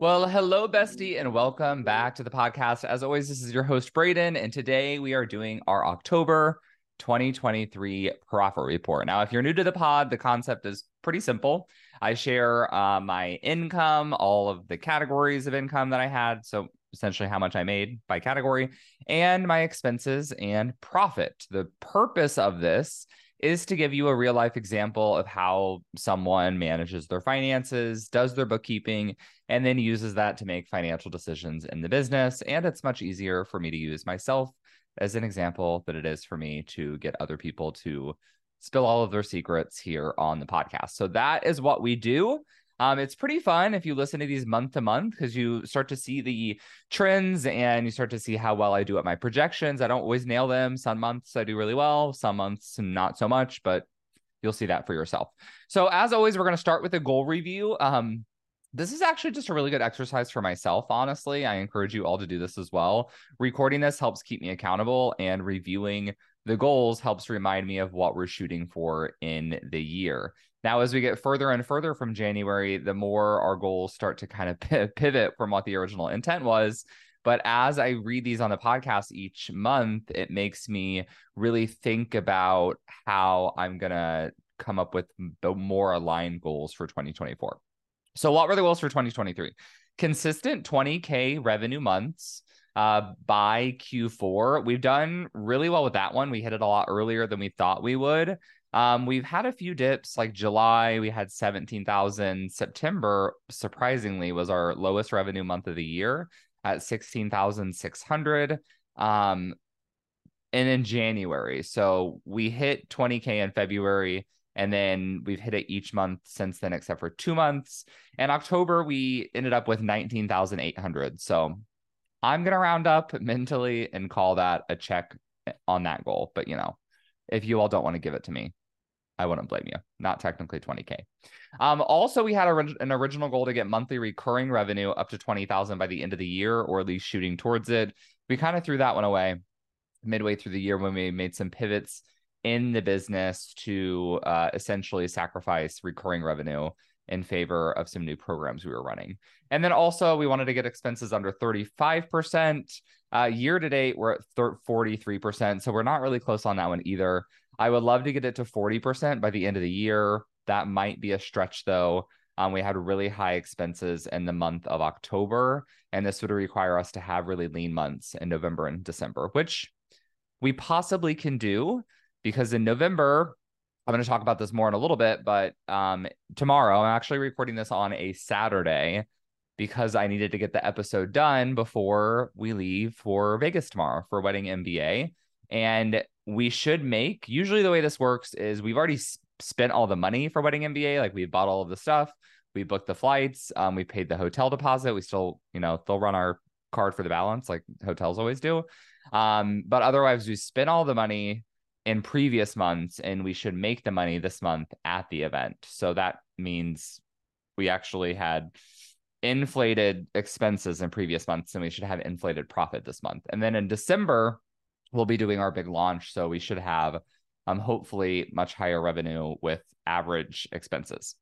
Well, hello, bestie, and welcome back to the podcast. As always, this is your host, Braden, and today we are doing our October 2023 profit report. Now, if you're new to the pod, the concept is pretty simple. I share uh, my income, all of the categories of income that I had. So, essentially, how much I made by category, and my expenses and profit. The purpose of this is to give you a real life example of how someone manages their finances, does their bookkeeping, and then uses that to make financial decisions in the business. And it's much easier for me to use myself as an example than it is for me to get other people to spill all of their secrets here on the podcast. So that is what we do. Um, it's pretty fun if you listen to these month to month because you start to see the trends and you start to see how well I do at my projections. I don't always nail them. Some months I do really well, some months not so much, but you'll see that for yourself. So as always, we're going to start with a goal review. Um, this is actually just a really good exercise for myself, honestly. I encourage you all to do this as well. Recording this helps keep me accountable, and reviewing the goals helps remind me of what we're shooting for in the year. Now, as we get further and further from January, the more our goals start to kind of pivot from what the original intent was. But as I read these on the podcast each month, it makes me really think about how I'm going to come up with the more aligned goals for 2024. So, what were the goals for 2023? Consistent 20K revenue months uh, by Q4. We've done really well with that one. We hit it a lot earlier than we thought we would. Um, we've had a few dips like July, we had 17,000. September, surprisingly, was our lowest revenue month of the year at 16,600. Um, and in January, so we hit 20K in February, and then we've hit it each month since then, except for two months. And October, we ended up with 19,800. So I'm going to round up mentally and call that a check on that goal. But, you know, if you all don't want to give it to me, I wouldn't blame you. Not technically 20K. Um, also, we had a, an original goal to get monthly recurring revenue up to 20,000 by the end of the year, or at least shooting towards it. We kind of threw that one away midway through the year when we made some pivots in the business to uh, essentially sacrifice recurring revenue in favor of some new programs we were running. And then also, we wanted to get expenses under 35%. Uh, year to date, we're at 43%. So we're not really close on that one either. I would love to get it to 40% by the end of the year. That might be a stretch though. Um, we had really high expenses in the month of October, and this would require us to have really lean months in November and December, which we possibly can do because in November, I'm going to talk about this more in a little bit, but um, tomorrow, I'm actually recording this on a Saturday because I needed to get the episode done before we leave for Vegas tomorrow for Wedding MBA. And we should make usually the way this works is we've already spent all the money for wedding MBA. Like we bought all of the stuff, we booked the flights, um, we paid the hotel deposit. We still, you know, they'll run our card for the balance like hotels always do. Um, but otherwise, we spent all the money in previous months and we should make the money this month at the event. So that means we actually had inflated expenses in previous months and we should have inflated profit this month. And then in December, we'll be doing our big launch. So we should have um, hopefully much higher revenue with average expenses,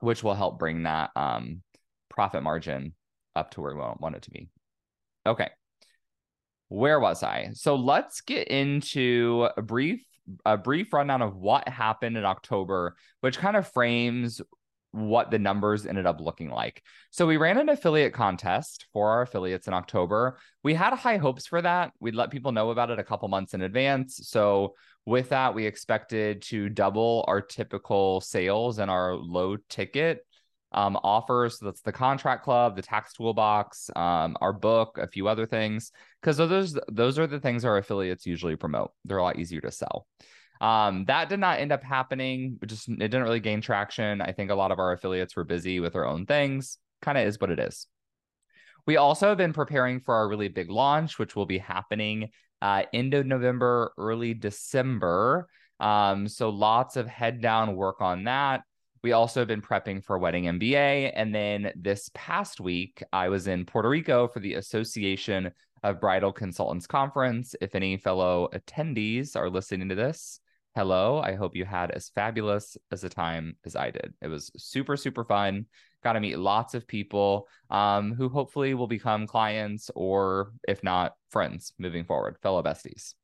which will help bring that um, profit margin up to where we want it to be. Okay. Where was I? So let's get into a brief a brief rundown of what happened in October, which kind of frames what the numbers ended up looking like. So we ran an affiliate contest for our affiliates in October. We had high hopes for that. We'd let people know about it a couple months in advance. So with that, we expected to double our typical sales and our low ticket um, offers. So that's the contract club, the tax toolbox, um, our book, a few other things, because those those are the things our affiliates usually promote. They're a lot easier to sell. Um, that did not end up happening. It just it didn't really gain traction. I think a lot of our affiliates were busy with their own things. kind of is what it is. We also have been preparing for our really big launch, which will be happening uh, end of November, early December. Um, so lots of head down work on that. We also have been prepping for Wedding MBA. And then this past week, I was in Puerto Rico for the Association of Bridal Consultants Conference. If any fellow attendees are listening to this, hello. I hope you had as fabulous as a time as I did. It was super, super fun. Got to meet lots of people um, who hopefully will become clients or, if not, friends moving forward, fellow besties.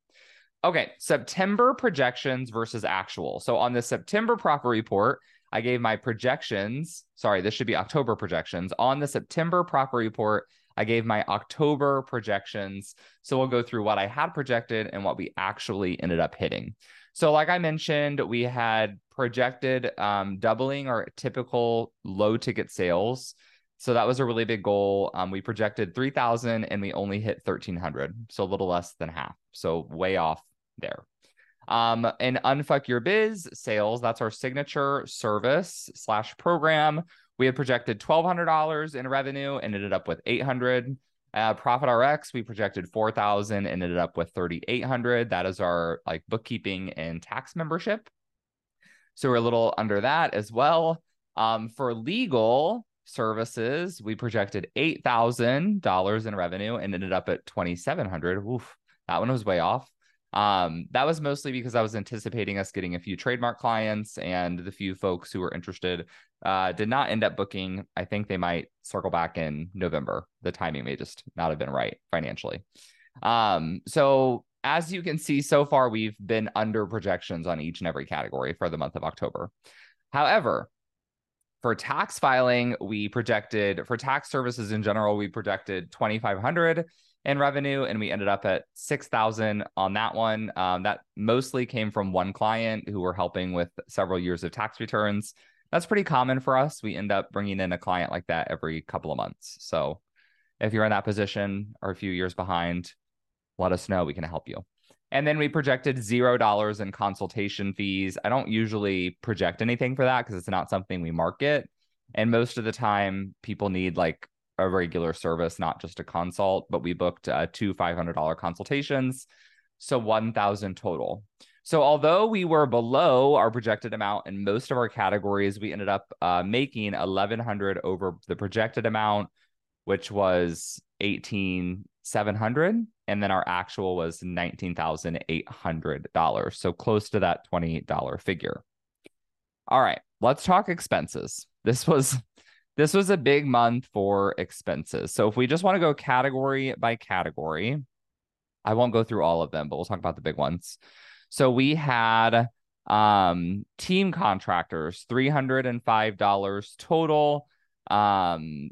Okay, September projections versus actual. So on the September profit report, I gave my projections. Sorry, this should be October projections. On the September profit report, I gave my October projections. So we'll go through what I had projected and what we actually ended up hitting. So, like I mentioned, we had projected um, doubling our typical low ticket sales. So that was a really big goal. Um, we projected 3,000 and we only hit 1,300. So a little less than half. So way off there. Um, and Unfuck Your Biz sales, that's our signature service slash program. We had projected $1,200 in revenue and ended up with 800. Uh, Profit RX, we projected 4,000 and ended up with 3,800. That is our like bookkeeping and tax membership. So we're a little under that as well. Um, for legal services, we projected $8,000 in revenue and ended up at 2,700. Oof, that one was way off. Um, that was mostly because I was anticipating us getting a few trademark clients, and the few folks who were interested uh, did not end up booking. I think they might circle back in November. The timing may just not have been right financially. Um, so as you can see so far, we've been under projections on each and every category for the month of October. However, for tax filing, we projected for tax services in general, we projected 2,500 in revenue, and we ended up at six thousand on that one. Um, that mostly came from one client who were helping with several years of tax returns. That's pretty common for us. We end up bringing in a client like that every couple of months. So, if you're in that position or a few years behind, let us know. We can help you. And then we projected zero dollars in consultation fees. I don't usually project anything for that because it's not something we market. And most of the time, people need like a regular service, not just a consult, but we booked uh, two $500 consultations. So 1,000 total. So although we were below our projected amount in most of our categories, we ended up uh, making 1,100 over the projected amount, which was 18,700. And then our actual was $19,800. So close to that $28 figure. All right, let's talk expenses. This was this was a big month for expenses. So if we just want to go category by category, I won't go through all of them, but we'll talk about the big ones. So we had um team contractors $305 total. Um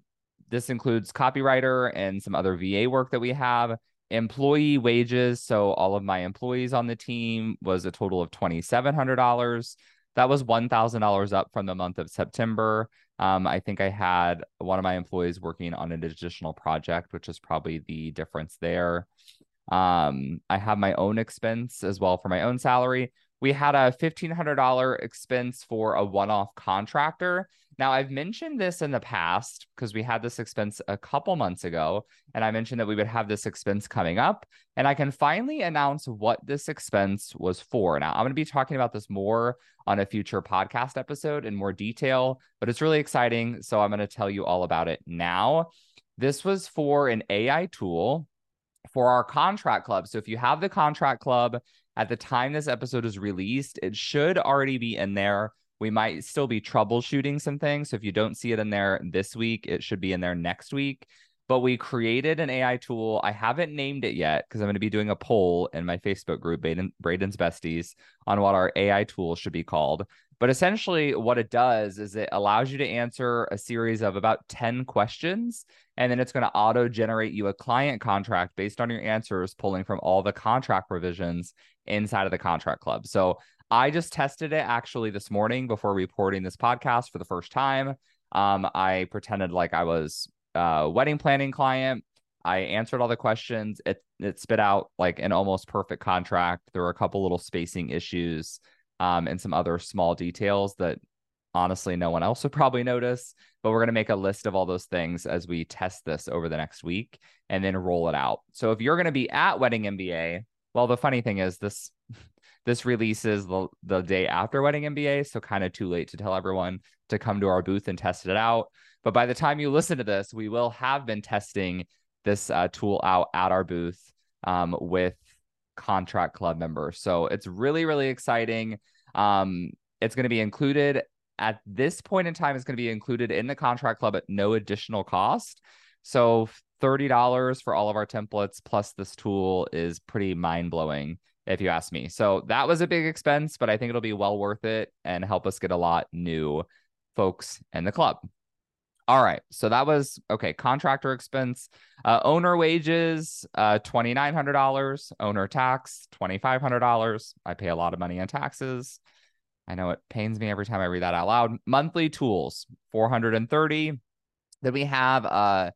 this includes copywriter and some other va work that we have. Employee wages. So all of my employees on the team was a total of $2700 that was $1000 up from the month of september um, I think I had one of my employees working on an additional project, which is probably the difference there. Um, I have my own expense as well for my own salary. We had a $1,500 expense for a one off contractor. Now, I've mentioned this in the past because we had this expense a couple months ago, and I mentioned that we would have this expense coming up. And I can finally announce what this expense was for. Now, I'm going to be talking about this more on a future podcast episode in more detail, but it's really exciting. So I'm going to tell you all about it now. This was for an AI tool for our contract club. So if you have the contract club at the time this episode is released, it should already be in there. We might still be troubleshooting some things. So if you don't see it in there this week, it should be in there next week. But we created an AI tool. I haven't named it yet because I'm going to be doing a poll in my Facebook group, Braden, Braden's Besties, on what our AI tool should be called. But essentially, what it does is it allows you to answer a series of about 10 questions, and then it's going to auto generate you a client contract based on your answers, pulling from all the contract provisions inside of the contract club. So I just tested it actually this morning before reporting this podcast for the first time. Um, I pretended like I was a wedding planning client. I answered all the questions. It it spit out like an almost perfect contract. There were a couple little spacing issues um, and some other small details that honestly no one else would probably notice but we're going to make a list of all those things as we test this over the next week and then roll it out. So if you're going to be at wedding mba well the funny thing is this this releases the, the day after wedding mba so kind of too late to tell everyone to come to our booth and test it out. But by the time you listen to this we will have been testing this uh, tool out at our booth um, with contract club member. so it's really really exciting um, it's going to be included at this point in time it's going to be included in the contract club at no additional cost. So $30 for all of our templates plus this tool is pretty mind blowing, if you ask me. So that was a big expense, but I think it'll be well worth it and help us get a lot new folks in the club. All right. So that was okay. Contractor expense, uh, owner wages, uh, $2,900, owner tax, $2,500. I pay a lot of money in taxes. I know it pains me every time I read that out loud. Monthly tools, 430. Then we have uh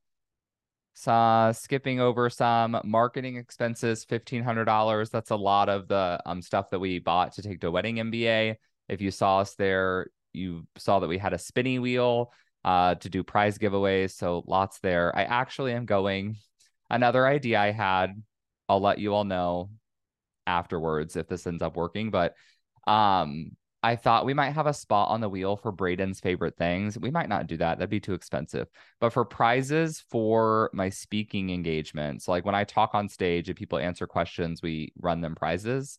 so skipping over some marketing expenses, $1,500. That's a lot of the um, stuff that we bought to take to a wedding MBA. If you saw us there, you saw that we had a spinning wheel uh, to do prize giveaways. So lots there. I actually am going. Another idea I had, I'll let you all know afterwards if this ends up working. But um, I thought we might have a spot on the wheel for Braden's favorite things. We might not do that. That'd be too expensive. But for prizes for my speaking engagements, like when I talk on stage and people answer questions, we run them prizes.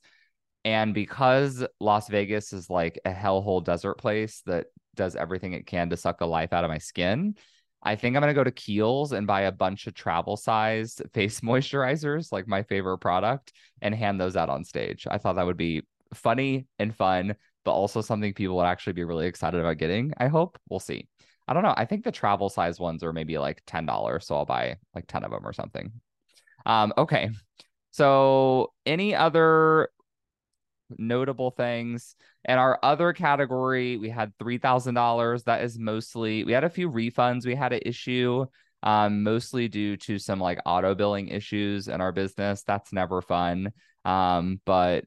And because Las Vegas is like a hellhole desert place that does everything it can to suck the life out of my skin, I think I'm going to go to Kiehl's and buy a bunch of travel sized face moisturizers, like my favorite product, and hand those out on stage. I thought that would be funny and fun but also something people would actually be really excited about getting. I hope we'll see. I don't know. I think the travel size ones are maybe like ten dollars, so I'll buy like ten of them or something. Um, okay. So, any other notable things? And our other category, we had three thousand dollars. That is mostly we had a few refunds we had to issue, um, mostly due to some like auto billing issues in our business. That's never fun. Um, but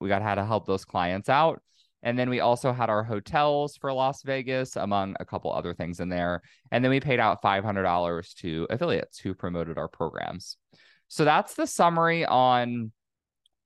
we got how to help those clients out. And then we also had our hotels for Las Vegas, among a couple other things in there. And then we paid out $500 to affiliates who promoted our programs. So that's the summary on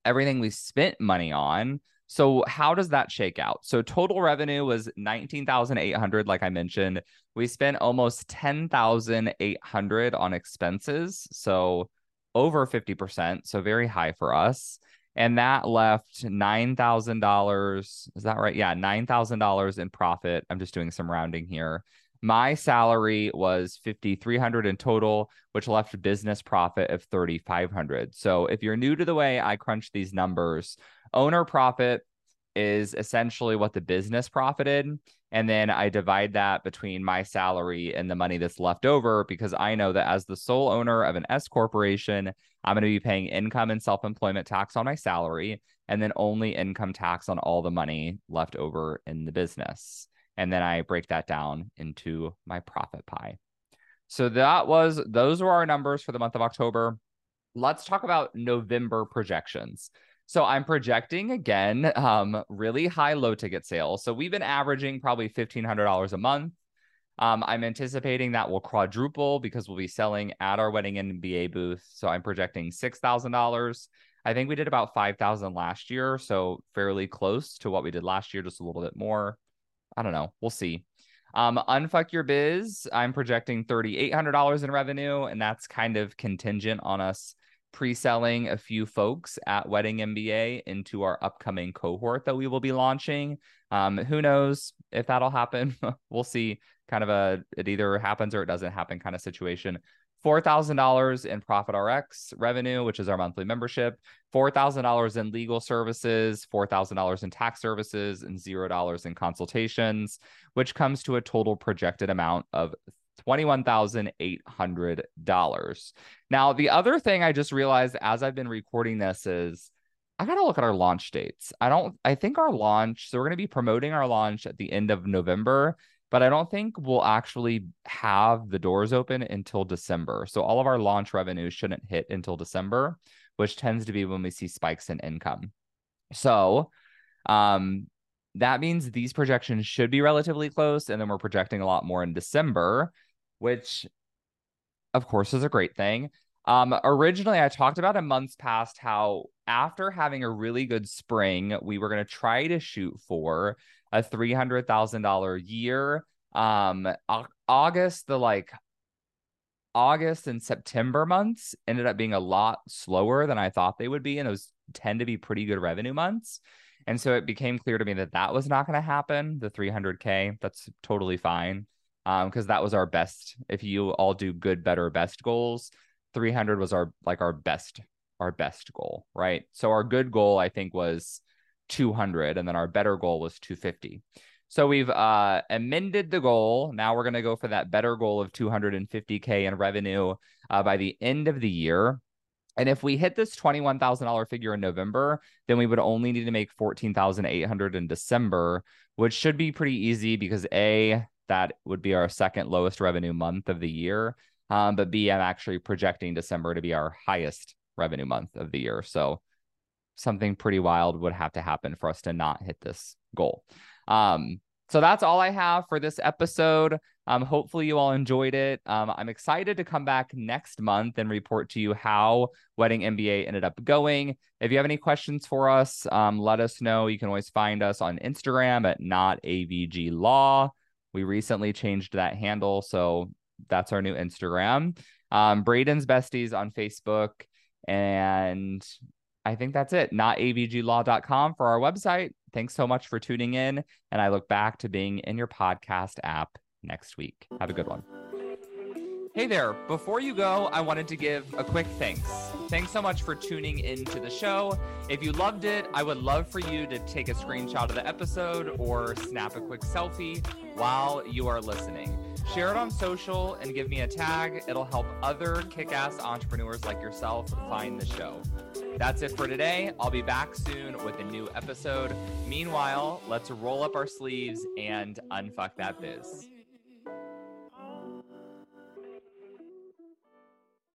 everything we spent money on. So how does that shake out? So total revenue was 19,800 like I mentioned. We spent almost 10,800 on expenses, so over 50%, so very high for us and that left nine thousand dollars. Is that right? Yeah, nine thousand dollars in profit. I'm just doing some rounding here. My salary was fifty three hundred in total, which left business profit of thirty five hundred. So if you're new to the way I crunch these numbers, owner profit is essentially what the business profited. And then I divide that between my salary and the money that's left over because I know that as the sole owner of an S corporation, I'm going to be paying income and self employment tax on my salary and then only income tax on all the money left over in the business. And then I break that down into my profit pie. So that was, those were our numbers for the month of October. Let's talk about November projections. So I'm projecting again, um, really high low ticket sales. So we've been averaging probably $1,500 a month. Um, I'm anticipating that will quadruple because we'll be selling at our wedding MBA booth. So I'm projecting $6,000. I think we did about 5,000 last year. So fairly close to what we did last year, just a little bit more. I don't know. We'll see. Um, Unfuck Your Biz, I'm projecting $3,800 in revenue, and that's kind of contingent on us pre-selling a few folks at Wedding MBA into our upcoming cohort that we will be launching. Um, who knows if that'll happen? we'll see. Kind of a it either happens or it doesn't happen kind of situation. $4,000 in Profit RX revenue, which is our monthly membership, $4,000 in legal services, $4,000 in tax services, and $0 in consultations, which comes to a total projected amount of $21,800. Now, the other thing I just realized as I've been recording this is I got to look at our launch dates. I don't, I think our launch, so we're going to be promoting our launch at the end of November, but I don't think we'll actually have the doors open until December. So all of our launch revenue shouldn't hit until December, which tends to be when we see spikes in income. So, um, that means these projections should be relatively close. And then we're projecting a lot more in December, which of course is a great thing. Um, originally, I talked about in months past how after having a really good spring, we were going to try to shoot for a $300,000 year. Um, August, the like August and September months ended up being a lot slower than I thought they would be. And those tend to be pretty good revenue months. And so it became clear to me that that was not going to happen. The 300K, that's totally fine. Um, because that was our best. If you all do good, better, best goals, 300 was our like our best our best goal, right? So our good goal I think was 200 and then our better goal was 250. So we've uh, amended the goal. Now we're going to go for that better goal of 250k in revenue uh, by the end of the year. And if we hit this $21,000 figure in November, then we would only need to make 14,800 in December, which should be pretty easy because A, that would be our second lowest revenue month of the year. Um, but B, I'm actually projecting December to be our highest revenue month of the year. So something pretty wild would have to happen for us to not hit this goal. Um, so that's all I have for this episode. Um, hopefully you all enjoyed it. Um, I'm excited to come back next month and report to you how Wedding MBA ended up going. If you have any questions for us, um, let us know. You can always find us on Instagram at not AVG Law. We recently changed that handle, so that's our new Instagram. Um, Braden's Besties on Facebook. And I think that's it. NotAVGlaw.com for our website. Thanks so much for tuning in. And I look back to being in your podcast app next week. Have a good one. Hey there. Before you go, I wanted to give a quick thanks. Thanks so much for tuning into the show. If you loved it, I would love for you to take a screenshot of the episode or snap a quick selfie while you are listening. Share it on social and give me a tag. It'll help other kick ass entrepreneurs like yourself find the show. That's it for today. I'll be back soon with a new episode. Meanwhile, let's roll up our sleeves and unfuck that biz.